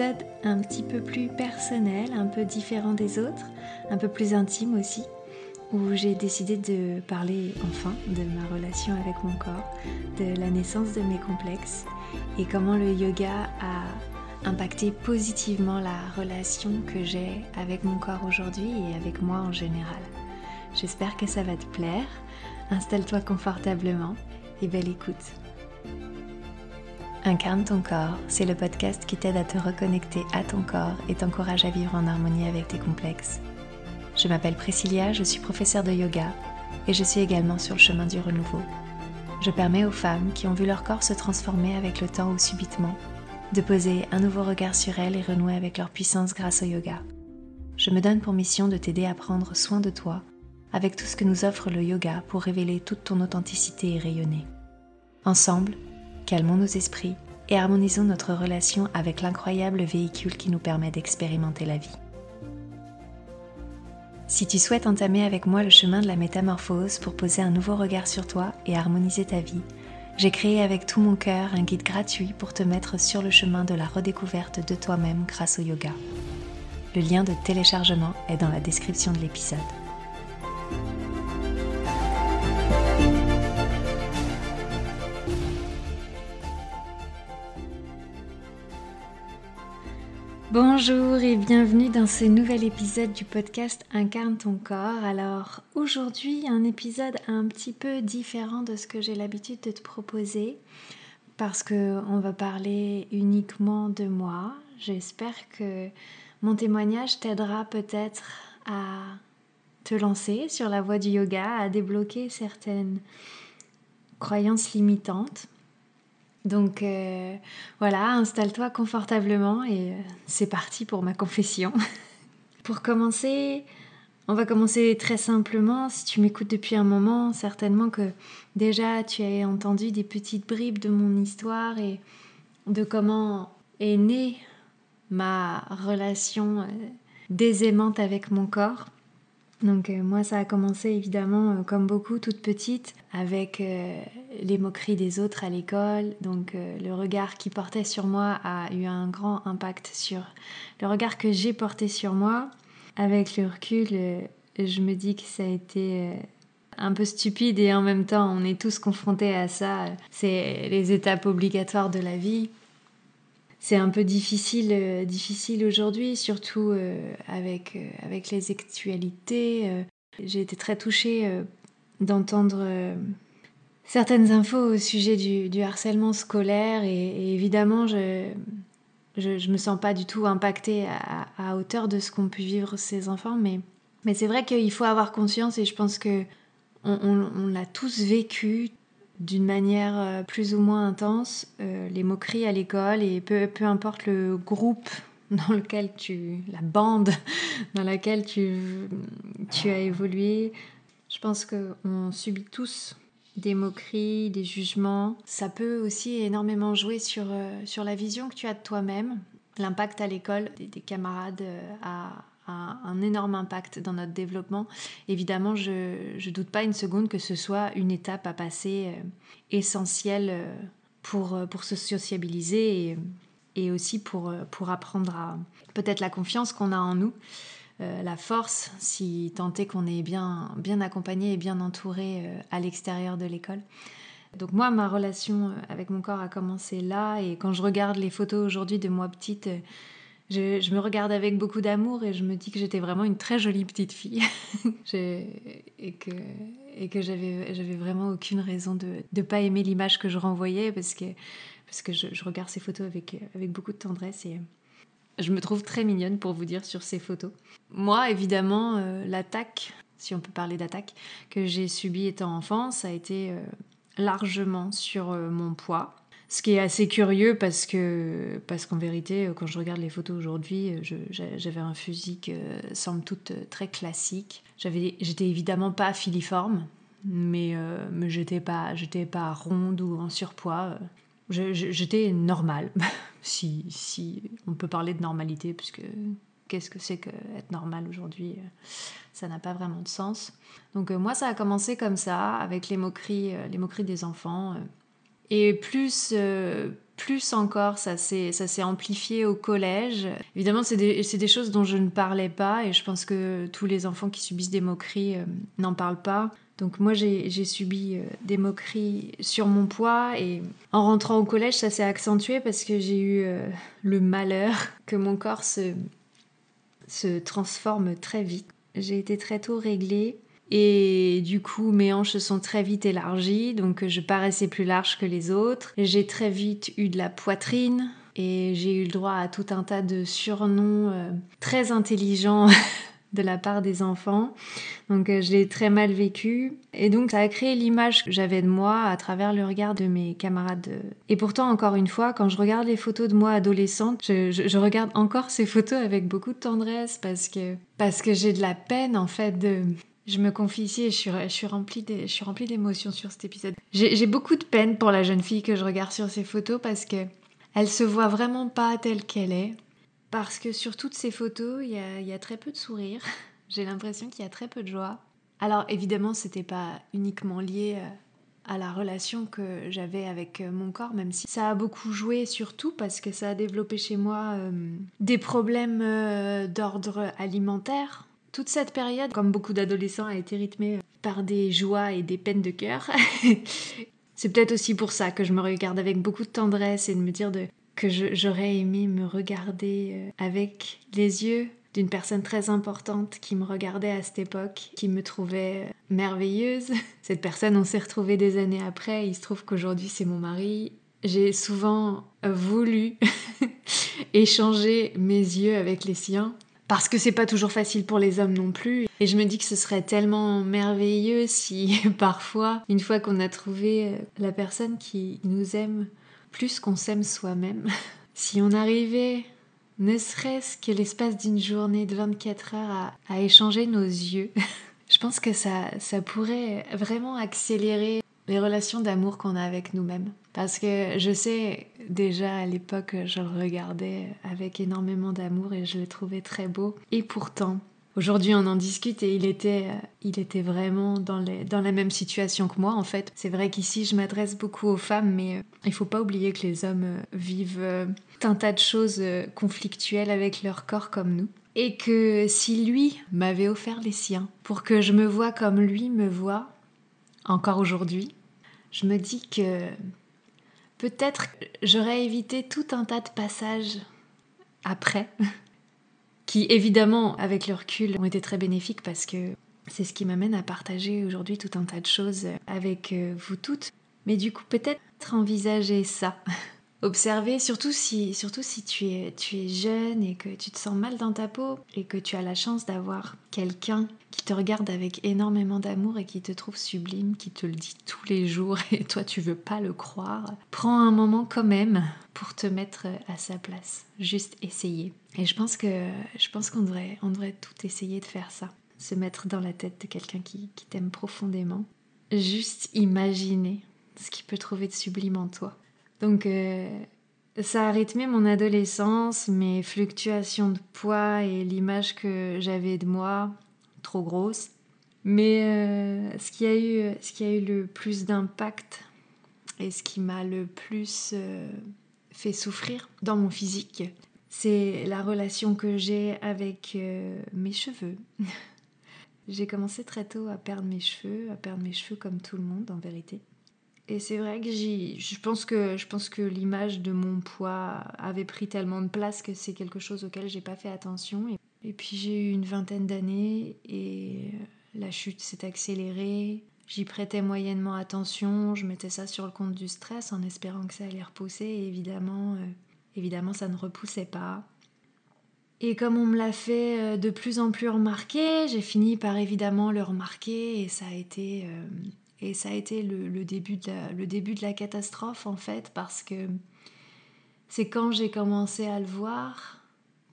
Un petit peu plus personnel, un peu différent des autres, un peu plus intime aussi, où j'ai décidé de parler enfin de ma relation avec mon corps, de la naissance de mes complexes et comment le yoga a impacté positivement la relation que j'ai avec mon corps aujourd'hui et avec moi en général. J'espère que ça va te plaire. Installe-toi confortablement et belle écoute. Incarne ton corps, c'est le podcast qui t'aide à te reconnecter à ton corps et t'encourage à vivre en harmonie avec tes complexes. Je m'appelle Priscilla, je suis professeure de yoga et je suis également sur le chemin du renouveau. Je permets aux femmes qui ont vu leur corps se transformer avec le temps ou subitement de poser un nouveau regard sur elles et renouer avec leur puissance grâce au yoga. Je me donne pour mission de t'aider à prendre soin de toi avec tout ce que nous offre le yoga pour révéler toute ton authenticité et rayonner. Ensemble, calmons nos esprits et harmonisons notre relation avec l'incroyable véhicule qui nous permet d'expérimenter la vie. Si tu souhaites entamer avec moi le chemin de la métamorphose pour poser un nouveau regard sur toi et harmoniser ta vie, j'ai créé avec tout mon cœur un guide gratuit pour te mettre sur le chemin de la redécouverte de toi-même grâce au yoga. Le lien de téléchargement est dans la description de l'épisode. Bonjour et bienvenue dans ce nouvel épisode du podcast Incarne ton corps. Alors aujourd'hui un épisode un petit peu différent de ce que j'ai l'habitude de te proposer parce que on va parler uniquement de moi. J'espère que mon témoignage t'aidera peut-être à te lancer sur la voie du yoga, à débloquer certaines croyances limitantes donc euh, voilà, installe-toi confortablement et euh, c'est parti pour ma confession. pour commencer, on va commencer très simplement. Si tu m'écoutes depuis un moment, certainement que déjà tu as entendu des petites bribes de mon histoire et de comment est née ma relation euh, désaimante avec mon corps. Donc euh, moi ça a commencé évidemment euh, comme beaucoup toute petite avec euh, les moqueries des autres à l'école. Donc le regard qui portait sur moi a eu un grand impact sur le regard que j'ai porté sur moi. Avec le recul, je me dis que ça a été un peu stupide et en même temps on est tous confrontés à ça. C'est les étapes obligatoires de la vie c'est un peu difficile, euh, difficile aujourd'hui, surtout euh, avec, euh, avec les actualités. J'ai été très touchée d'entendre certaines infos au sujet du, harcèlement scolaire et, évidemment, je, je, me sens pas du tout impactée à, hauteur de ce qu'ont pu vivre ces enfants, mais, mais c'est vrai qu'il faut avoir conscience et je pense que on, on l'a tous vécu, d'une manière euh, plus ou moins intense euh, les moqueries à l'école et peu, peu importe le groupe dans lequel tu la bande dans laquelle tu, tu as évolué je pense qu'on subit tous des moqueries, des jugements. Ça peut aussi énormément jouer sur, euh, sur la vision que tu as de toi-même, l'impact à l'école des, des camarades à, un énorme impact dans notre développement. Évidemment, je ne doute pas une seconde que ce soit une étape à passer euh, essentielle euh, pour, euh, pour se sociabiliser et, et aussi pour, pour apprendre à peut-être la confiance qu'on a en nous. la force, si tant est qu'on est bien, bien accompagné et bien entouré à l'extérieur de l'école. Donc moi, ma relation avec mon corps a commencé là et quand je regarde les photos aujourd'hui de moi petite, je, me regarde avec beaucoup d'amour et je me dis que j'étais vraiment une très jolie petite fille et que, j'avais, vraiment aucune raison de ne pas aimer l'image que je renvoyais parce que, je, regarde ces photos avec, avec beaucoup de tendresse et je me trouve très mignonne pour vous dire sur ces photos. Moi, évidemment, euh, l'attaque, si on peut parler d'attaque, que j'ai subie étant enfant, ça a été euh, largement sur euh, mon poids ce qui est assez curieux parce que parce qu'en vérité, quand je regarde les photos aujourd'hui, j'avais un physique euh, somme toute très classique. J'avais, j'étais évidemment pas filiforme, mais euh, mais j'étais pas j'étais pas ronde ou en surpoids. j'étais normale, si si on peut parler de normalité, puisque qu'est-ce que c'est que être normal aujourd'hui Ça n'a pas vraiment de sens. Donc euh, moi, ça a commencé comme ça, avec les moqueries les moqueries des enfants et plus, euh, plus encore, ça s'est amplifié au collège. Évidemment, c'est des, choses dont je ne parlais pas et je pense que tous les enfants qui subissent des moqueries euh, n'en parlent pas. Donc moi j'ai subi euh, des moqueries sur mon poids et en rentrant au collège ça s'est accentué parce que j'ai eu le malheur que mon corps se, se transforme très vite. J'ai été très tôt réglée et du coup, mes hanches se sont très vite élargies, donc je paraissais plus large que les autres. J'ai très vite eu de la poitrine et j'ai eu le droit à tout un tas de surnoms euh, très intelligents de la part des enfants. Donc euh, je l'ai très mal vécu. Et donc ça a créé l'image que j'avais de moi à travers le regard de mes camarades. Et pourtant, encore une fois, quand je regarde les photos de moi adolescente, je, regarde encore ces photos avec beaucoup de tendresse parce que, parce que j'ai de la peine en fait de, je me confie ici et je suis, je suis remplie d'émotions sur cet épisode. J'ai beaucoup de peine pour la jeune fille que je regarde sur ces photos parce que elle se voit vraiment pas telle qu'elle est. Parce que sur toutes ces photos, il y a, très peu de sourires. J'ai l'impression qu'il y a très peu de joie. Alors évidemment, c'était pas uniquement lié euh, à la relation que j'avais avec euh, mon corps, même si ça a beaucoup joué, surtout parce que ça a développé chez moi euh, des problèmes d'ordre alimentaire toute cette période, comme beaucoup d'adolescents, a été rythmée par des joies et des peines de cœur. C'est peut-être aussi pour ça que je me regarde avec beaucoup de tendresse et de me dire que j'aurais aimé me regarder euh, avec les yeux d'une personne très importante qui me regardait à cette époque, qui me trouvait euh, merveilleuse. Cette personne, on s'est retrouvés des années après. Il se trouve qu'aujourd'hui, c'est mon mari. J'ai souvent voulu échanger mes yeux avec les siens parce que c'est pas toujours facile pour les hommes non plus. Et je me dis que ce serait tellement merveilleux si parfois, une fois qu'on a trouvé euh, la personne qui nous aime plus qu'on s'aime soi-même, si on arrivait, ne serait-ce que l'espace d'une journée de 24 heures, à, échanger nos yeux, je pense que ça, ça pourrait vraiment accélérer les relations d'amour qu'on a avec nous-mêmes. Parce que je sais, déjà à l'époque, je le regardais avec énormément d'amour et je le trouvais très beau. Et pourtant, Aujourd'hui, on en discute et il était, euh, il était vraiment dans, la même situation que moi, en fait. C'est vrai qu'ici, je m'adresse beaucoup aux femmes, mais euh, il faut pas oublier que les hommes euh, vivent un tas de choses conflictuelles avec leur corps comme nous. Et que si lui m'avait offert les siens pour que je me vois comme lui me voit, encore aujourd'hui, je me dis que peut-être j'aurais évité tout un tas de passages après, qui évidemment, avec le recul, ont été très bénéfiques parce que c'est ce qui m'amène à partager aujourd'hui tout un tas de choses avec euh, vous toutes. Mais du coup, peut-être envisager ça observer, surtout si, surtout si tu, es, tu es jeune et que tu te sens mal dans ta peau et que tu as la chance d'avoir quelqu'un qui te regarde avec énormément d'amour et qui te trouve sublime, qui te le dit tous les jours et toi tu veux pas le croire. Prends un moment quand même pour te mettre à sa place. Juste essayer. Et je pense que je pense qu'on devrait, on devrait tout essayer de faire ça. Se mettre dans la tête de quelqu'un qui, qui t'aime profondément. Juste imaginer ce qu'il peut trouver de sublime en toi. Donc euh, ça a rythmé mon adolescence, mes fluctuations de poids et l'image que j'avais de moi, trop grosse. Mais euh, ce, qui a eu, ce qui a eu le plus d'impact et ce qui m'a le plus euh, fait souffrir dans mon physique, c'est la relation que j'ai avec mes cheveux. j'ai commencé très tôt à perdre mes cheveux, à perdre mes cheveux comme tout le monde en vérité. Et c'est vrai que je pense que je pense que l'image de mon poids avait pris tellement de place que c'est quelque chose auquel j'ai pas fait attention. Et, puis j'ai eu une vingtaine d'années et la chute s'est accélérée. J'y prêtais moyennement attention, je mettais ça sur le compte du stress en espérant que ça allait repousser et évidemment, euh, évidemment ça ne repoussait pas. Et comme on me l'a fait euh, de plus en plus remarquer, j'ai fini par évidemment le remarquer et ça a été euh, et ça a été le, début de la, le début de la catastrophe en fait, parce que c'est quand j'ai commencé à le voir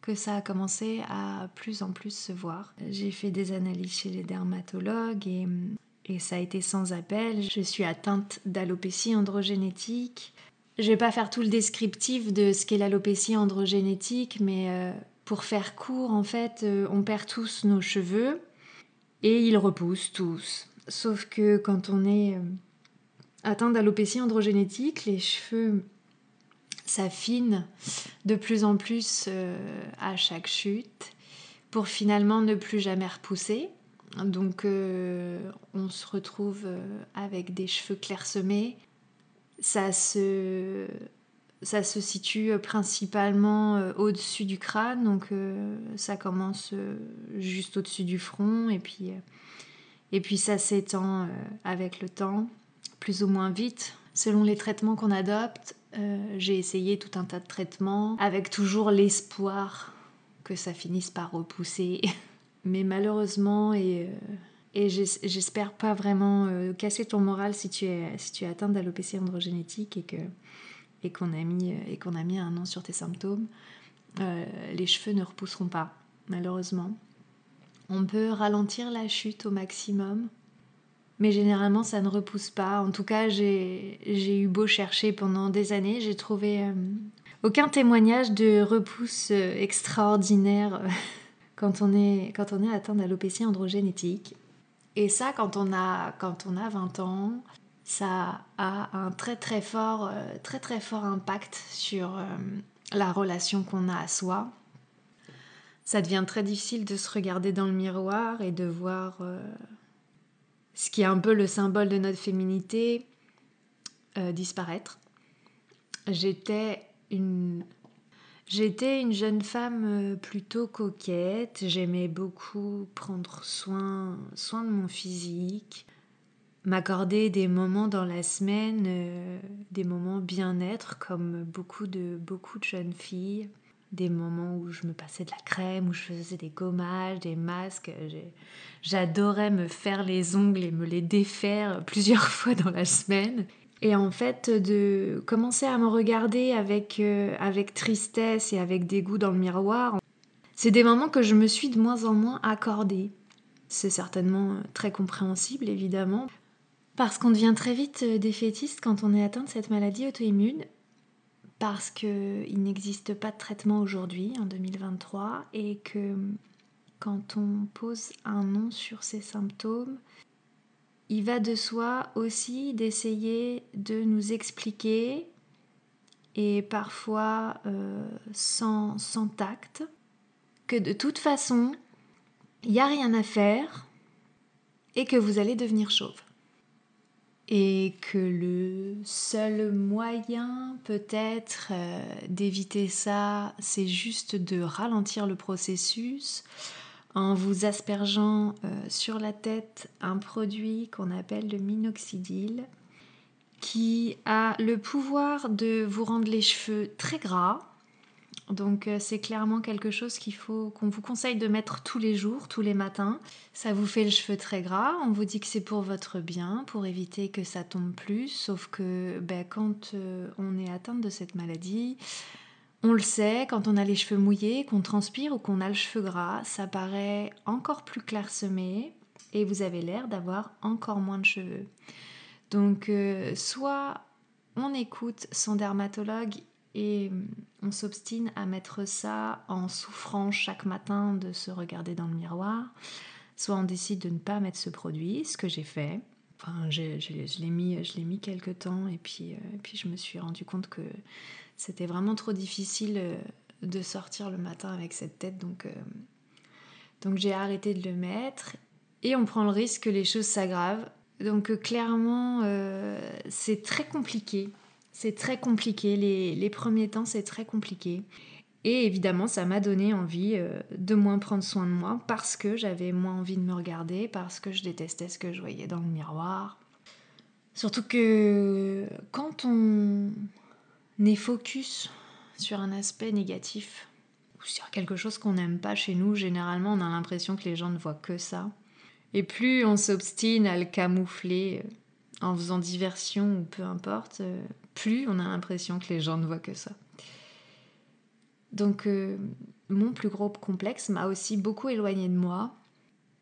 que ça a commencé à plus en plus se voir. J'ai fait des analyses chez les dermatologues et, ça a été sans appel. Je suis atteinte d'alopécie androgénétique. Je vais pas faire tout le descriptif de ce qu'est l'alopécie androgénétique, mais euh, pour faire court, en fait, euh, on perd tous nos cheveux et ils repoussent tous. Sauf que quand on est euh, atteint d'alopécie androgénétique, les cheveux s'affine de plus en plus à chaque chute pour finalement ne plus jamais repousser. Donc on se retrouve avec des cheveux clairsemés. Ça se ça se situe principalement euh, au-dessus du crâne, donc euh, ça commence euh, juste au-dessus du front et puis, et puis ça s'étend avec le temps, plus ou moins vite. Selon les traitements qu'on adopte, j'ai essayé tout un tas de traitements avec toujours l'espoir que ça finisse par repousser. Mais malheureusement, et, et j'espère pas vraiment casser ton moral si tu es, si tu es atteinte d'alopécie androgénétique et que et qu'on a, mis, et qu'on a mis un an sur tes symptômes, euh, les cheveux ne repousseront pas, malheureusement. On peut ralentir la chute au maximum, mais généralement ça ne repousse pas. En tout cas, j'ai eu beau chercher pendant des années, j'ai trouvé euh, aucun témoignage de repousse euh, extraordinaire quand, on est, quand on est atteint d'alopécie androgénétique. Et ça, quand on a, quand on a 20 ans, ça a un très très fort, euh, très très fort impact sur euh, la relation qu'on a à soi. Ça devient très difficile de se regarder dans le miroir et de voir euh, ce qui est un peu le symbole de notre féminité disparaître. J'étais une J'étais une jeune femme plutôt coquette, j'aimais beaucoup prendre soin, soin de mon physique, m'accorder des moments dans la semaine, euh, des moments bien-être comme beaucoup de, beaucoup de jeunes filles, des moments où je me passais de la crème, où je faisais des gommages, des masques. J'adorais me faire les ongles et me les défaire plusieurs fois dans la semaine. Et en fait, de commencer à me regarder avec, euh, avec tristesse et avec dégoût dans le miroir, c'est des moments que je me suis de moins en moins accordés. C'est certainement très compréhensible, évidemment. Parce qu'on devient très vite euh, défaitiste quand on est atteint de cette maladie auto-immune, parce qu'il n'existe pas de traitement aujourd'hui, en 2023, et que quand on pose un nom sur ces symptômes, il va de soi aussi d'essayer de nous expliquer, et parfois euh, sans, sans tact, que de toute façon, il n'y a rien à faire et que vous allez devenir chauve et que le seul moyen peut-être euh, d'éviter ça, c'est juste de ralentir le processus en vous aspergeant euh, sur la tête un produit qu'on appelle le minoxidil qui a le pouvoir de vous rendre les cheveux très gras donc euh, c'est clairement quelque chose qu'il faut qu'on vous conseille de mettre tous les jours, tous les matins. Ça vous fait le cheveu très gras. On vous dit que c'est pour votre bien, pour éviter que ça tombe plus. Sauf que ben, quand euh, on est atteinte de cette maladie, on le sait, quand on a les cheveux mouillés, qu'on transpire ou qu'on a le cheveu gras, ça paraît encore plus clairsemé et vous avez l'air d'avoir encore moins de cheveux. Donc euh, soit on écoute son dermatologue et hum, on s'obstine à mettre ça en souffrant chaque matin de se regarder dans le miroir. Soit on décide de ne pas mettre ce produit, ce que j'ai fait. Enfin, je, l'ai mis, mis quelques temps et puis, euh, puis je me suis rendu compte que c'était vraiment trop difficile euh, de sortir le matin avec cette tête, donc, euh, donc j'ai arrêté de le mettre. Et on prend le risque que les choses s'aggravent. Donc clairement, c'est très compliqué c'est très compliqué, les, premiers temps c'est très compliqué. Et évidemment, ça m'a donné envie euh, de moins prendre soin de moi parce que j'avais moins envie de me regarder, parce que je détestais ce que je voyais dans le miroir. Surtout que quand on est focus sur un aspect négatif ou sur quelque chose qu'on n'aime pas chez nous, généralement on a l'impression que les gens ne voient que ça. Et plus on s'obstine à le camoufler euh, en faisant diversion ou peu importe, euh, plus on a l'impression que les gens ne voient que ça. Donc euh, mon plus gros complexe m'a aussi beaucoup éloigné de moi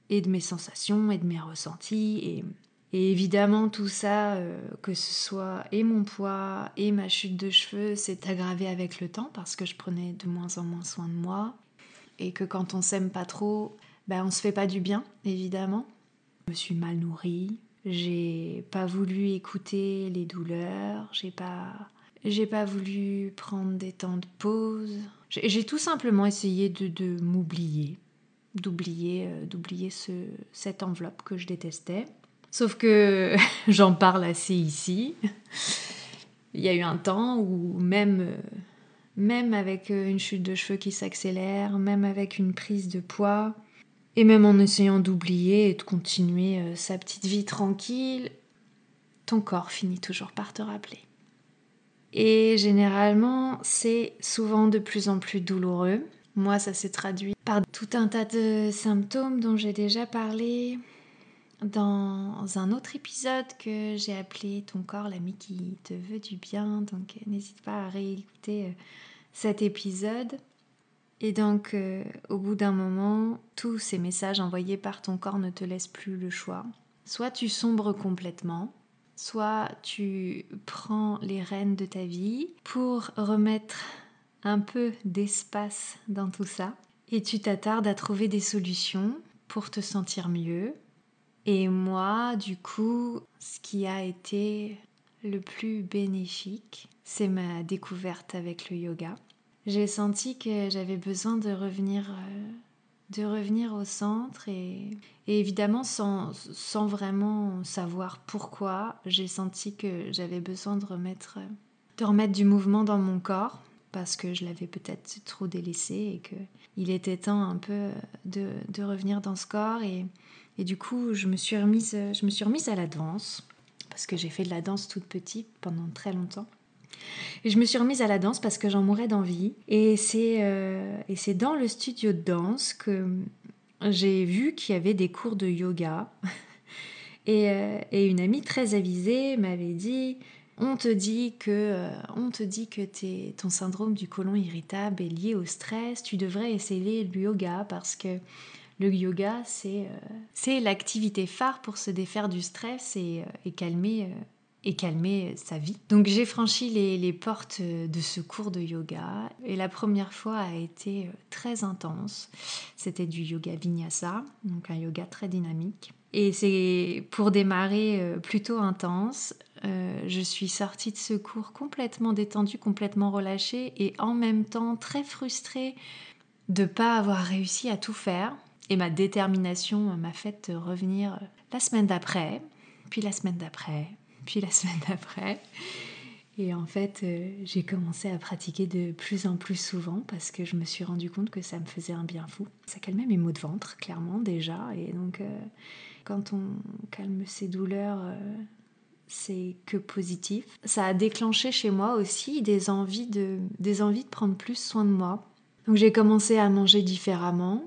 et de mes sensations et de mes ressentis et, évidemment tout ça, euh, que ce soit et mon poids et ma chute de cheveux, s'est aggravé avec le temps parce que je prenais de moins en moins soin de moi et que quand on s'aime pas trop, ben on se fait pas du bien évidemment. Je me suis mal nourrie, j'ai pas voulu écouter les douleurs, j'ai pas J'ai pas voulu prendre des temps de pause. J'ai tout simplement essayé de, m'oublier, d'oublier, euh, d'oublier cette enveloppe que je détestais. Sauf que j'en parle assez ici. Il y a eu un temps où même, euh, même avec euh, une chute de cheveux qui s'accélère, même avec une prise de poids, et même en essayant d'oublier et de continuer euh, sa petite vie tranquille, ton corps finit toujours par te rappeler. Et généralement, c'est souvent de plus en plus douloureux. Moi, ça s'est traduit par tout un tas de symptômes dont j'ai déjà parlé, dans un autre épisode que j'ai appelé Ton corps, l'ami qui te veut du bien. Donc n'hésite pas à réécouter euh, cet épisode. Et donc euh, au bout d'un moment, tous ces messages envoyés par ton corps ne te laissent plus le choix. Soit tu sombres complètement, soit tu prends les rênes de ta vie pour remettre un peu d'espace dans tout ça et tu t'attardes à trouver des solutions pour te sentir mieux, et moi, du coup, ce qui a été le plus bénéfique, c'est ma découverte avec le yoga. J'ai senti que j'avais besoin de revenir, euh, de revenir au centre et, évidemment sans, vraiment savoir pourquoi, j'ai senti que j'avais besoin de remettre, du mouvement dans mon corps parce que je l'avais peut-être trop délaissé et qu'il était temps un peu de, de revenir dans ce corps et, et du coup, je me suis remise, je me suis remise à la danse parce que j'ai fait de la danse toute petite pendant très longtemps. Et je me suis remise à la danse parce que j'en mourais d'envie. Et c'est euh, et c'est dans le studio de danse que j'ai vu qu'il y avait des cours de yoga. Et, euh, et une amie très avisée m'avait dit on te dit que, euh, on te dit que ton syndrome du côlon irritable est lié au stress, tu devrais essayer le yoga parce que le yoga, c'est l'activité phare pour se défaire du stress et, calmer, et calmer sa vie. Donc j'ai franchi les, portes de ce cours de yoga et la première fois a été très intense. C'était du yoga vinyasa, donc un yoga très dynamique. Et c'est pour démarrer plutôt intense. je suis sortie de ce cours complètement détendue, complètement relâchée et en même temps très frustrée de ne pas avoir réussi à tout faire. Et ma détermination m'a fait revenir la semaine d'après, puis la semaine d'après, puis la semaine d'après. Et en fait, euh, j'ai commencé à pratiquer de plus en plus souvent parce que je me suis rendu compte que ça me faisait un bien fou. Ça calmait mes maux de ventre, clairement, déjà. Et donc, euh, quand on calme ses douleurs, euh, c'est que positif. Ça a déclenché chez moi aussi des envies de, des envies de prendre plus soin de moi. Donc, j'ai commencé à manger différemment,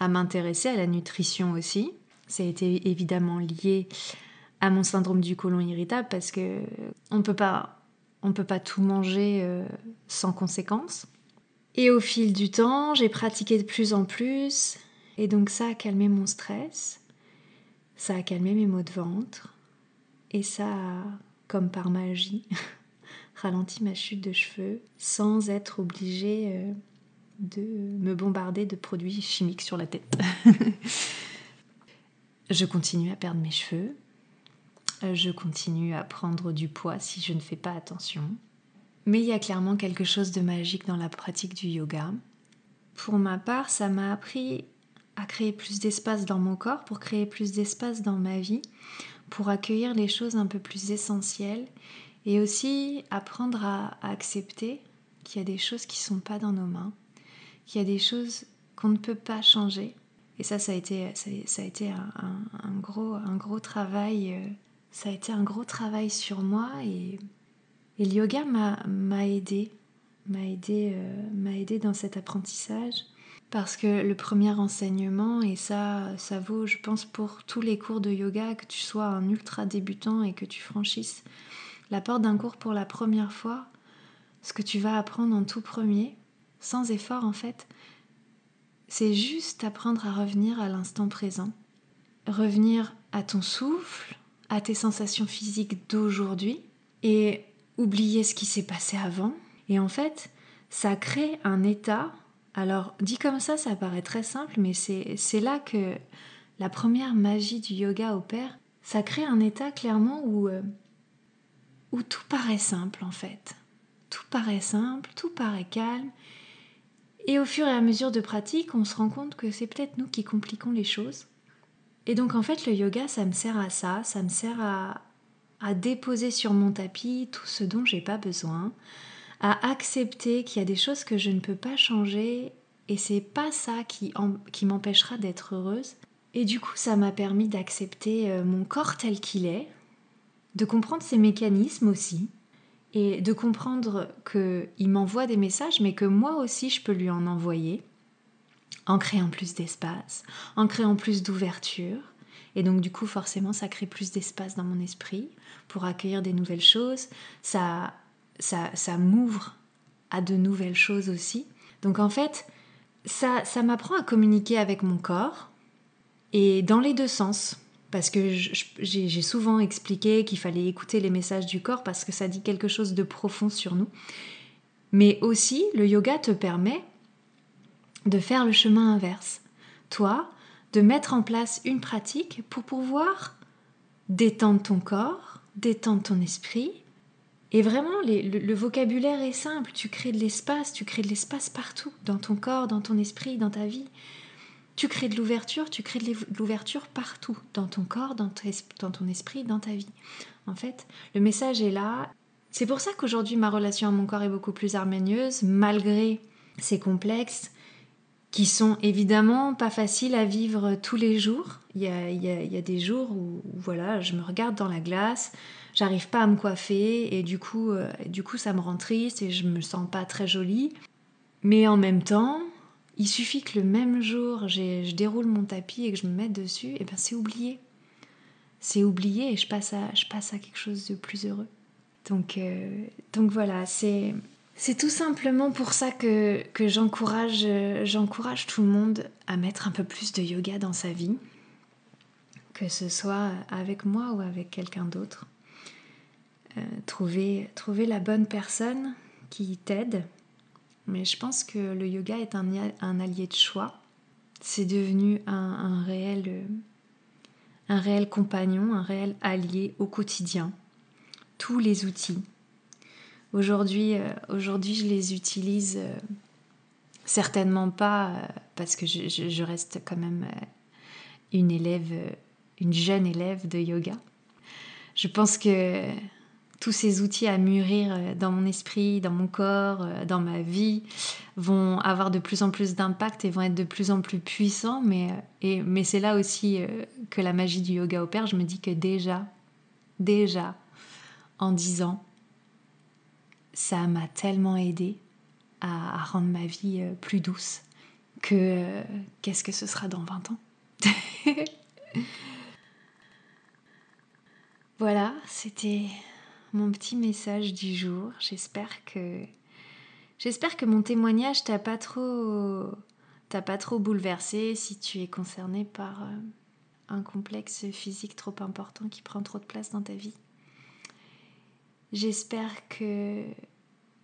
à m'intéresser à la nutrition aussi. Ça a été évidemment lié à mon syndrome du côlon irritable parce que on peut pas peut pas tout manger euh, sans conséquence. Et au fil du temps, j'ai pratiqué de plus en plus et donc ça a calmé mon stress, ça a calmé mes maux de ventre et ça a, comme par magie, ralenti ma chute de cheveux sans être obligée euh, de me bombarder de produits chimiques sur la tête. je continue à perdre mes cheveux. Je continue à prendre du poids si je ne fais pas attention. Mais il y a clairement quelque chose de magique dans la pratique du yoga. Pour ma part, ça m'a appris à créer plus d'espace dans mon corps, pour créer plus d'espace dans ma vie, pour accueillir les choses un peu plus essentielles et aussi apprendre à, accepter qu'il y a des choses qui ne sont pas dans nos mains qu'il y a des choses qu'on ne peut pas changer. Et ça, ça a été, ça, a été un, gros, un gros travail. Euh, ça a été un gros travail sur moi et, et le yoga m'a aidé, m'a aidé, euh, aidé dans cet apprentissage. Parce que le premier enseignement, et ça, ça vaut, je pense, pour tous les cours de yoga, que tu sois un ultra débutant et que tu franchisses la porte d'un cours pour la première fois, ce que tu vas apprendre en tout premier, sans effort en fait, c'est juste apprendre à revenir à l'instant présent, revenir à ton souffle, à tes sensations physiques d'aujourd'hui et oublier ce qui s'est passé avant. Et en fait, ça crée un état. Alors, dit comme ça, ça paraît très simple, mais c'est là que la première magie du yoga opère. Ça crée un état clairement où, euh, où tout paraît simple en fait tout paraît simple, tout paraît calme. Et au fur et à mesure de pratique, on se rend compte que c'est peut-être nous qui compliquons les choses. Et donc en fait, le yoga, ça me sert à ça, ça me sert à, à déposer sur mon tapis tout ce dont j'ai pas besoin, à accepter qu'il y a des choses que je ne peux pas changer et c'est pas ça qui, qui m'empêchera d'être heureuse. Et du coup, ça m'a permis d'accepter euh, mon corps tel qu'il est, de comprendre ses mécanismes aussi, et de comprendre qu'il m'envoie des messages, mais que moi aussi je peux lui en envoyer, en créant plus d'espace, en créant plus d'ouverture. Et donc du coup, forcément, ça crée plus d'espace dans mon esprit pour accueillir des nouvelles choses. Ça, ça, ça m'ouvre à de nouvelles choses aussi. Donc en fait, ça, ça m'apprend à communiquer avec mon corps et dans les deux sens parce que j'ai souvent expliqué qu'il fallait écouter les messages du corps parce que ça dit quelque chose de profond sur nous. Mais aussi, le yoga te permet de faire le chemin inverse. Toi, de mettre en place une pratique pour pouvoir détendre ton corps, détendre ton esprit. Et vraiment, le, vocabulaire est simple. Tu crées de l'espace, tu crées de l'espace partout, dans ton corps, dans ton esprit, dans ta vie. Tu crées de l'ouverture, tu crées de l'ouverture partout, dans ton corps, dans, ton esprit, dans ta vie. En fait, le message est là. C'est pour ça qu'aujourd'hui, ma relation à mon corps est beaucoup plus harmonieuse, malgré ces complexes qui sont évidemment pas faciles à vivre tous les jours. Il y a, des jours où, voilà, je me regarde dans la glace, j'arrive pas à me coiffer et du coup, euh, du coup ça me rend triste et je me sens pas très jolie. Mais en même temps, il suffit que le même jour, je déroule mon tapis et que je me mette dessus, et ben c'est oublié. C'est oublié et je passe, à, passe à quelque chose de plus heureux. Donc, euh, donc voilà, c'est, c'est tout simplement pour ça que, que j'encourage, j'encourage tout le monde à mettre un peu plus de yoga dans sa vie, que ce soit avec moi ou avec quelqu'un d'autre. Euh, trouver, trouver la bonne personne qui t'aide mais je pense que le yoga est un, allié de choix. C'est devenu un, réel, un réel compagnon, un réel allié au quotidien. Tous les outils. Aujourd'hui, euh, aujourd'hui je les utilise euh, certainement pas euh, parce que je, reste quand même une élève, une jeune élève de yoga. Je pense que tous ces outils à mûrir dans mon esprit, dans mon corps, dans ma vie, vont avoir de plus en plus d'impact et vont être de plus en plus puissants. Mais, mais c'est là aussi que la magie du yoga opère. Je me dis que déjà, déjà, en 10 ans, ça m'a tellement aidé à, rendre ma vie plus douce que qu'est-ce que ce sera dans 20 ans Voilà, c'était mon petit message du jour. J'espère que j'espère que mon témoignage t'a pas trop t'a pas trop bouleversé si tu es concerné par euh, un complexe physique trop important qui prend trop de place dans ta vie. J'espère que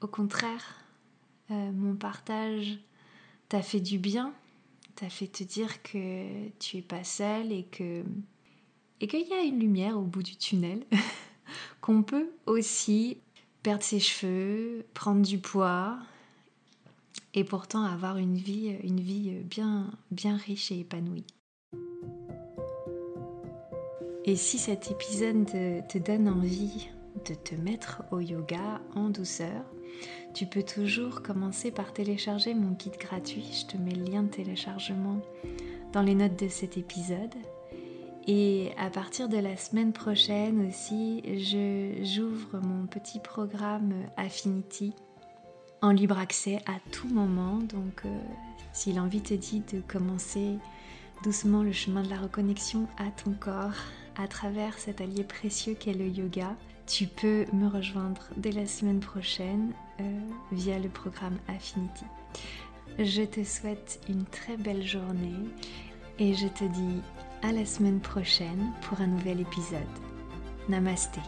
au contraire euh, mon partage t'a fait du bien, t'a fait te dire que tu es pas seule et que et qu'il y a une lumière au bout du tunnel. qu'on peut aussi perdre ses cheveux, prendre du poids et pourtant avoir une vie, une vie bien, bien riche et épanouie. Et si cet épisode te, donne envie de te mettre au yoga en douceur, tu peux toujours commencer par télécharger mon kit gratuit. Je te mets le lien de téléchargement dans les notes de cet épisode. Et à partir de la semaine prochaine aussi, j'ouvre mon petit programme Affinity en libre accès à tout moment. Donc euh, si l'envie te dit de commencer doucement le chemin de la reconnexion à ton corps à travers cet allié précieux qu'est le yoga, tu peux me rejoindre dès la semaine prochaine euh, via le programme Affinity. Je te souhaite une très belle journée et je te dis à la semaine prochaine pour un nouvel épisode. Namasté.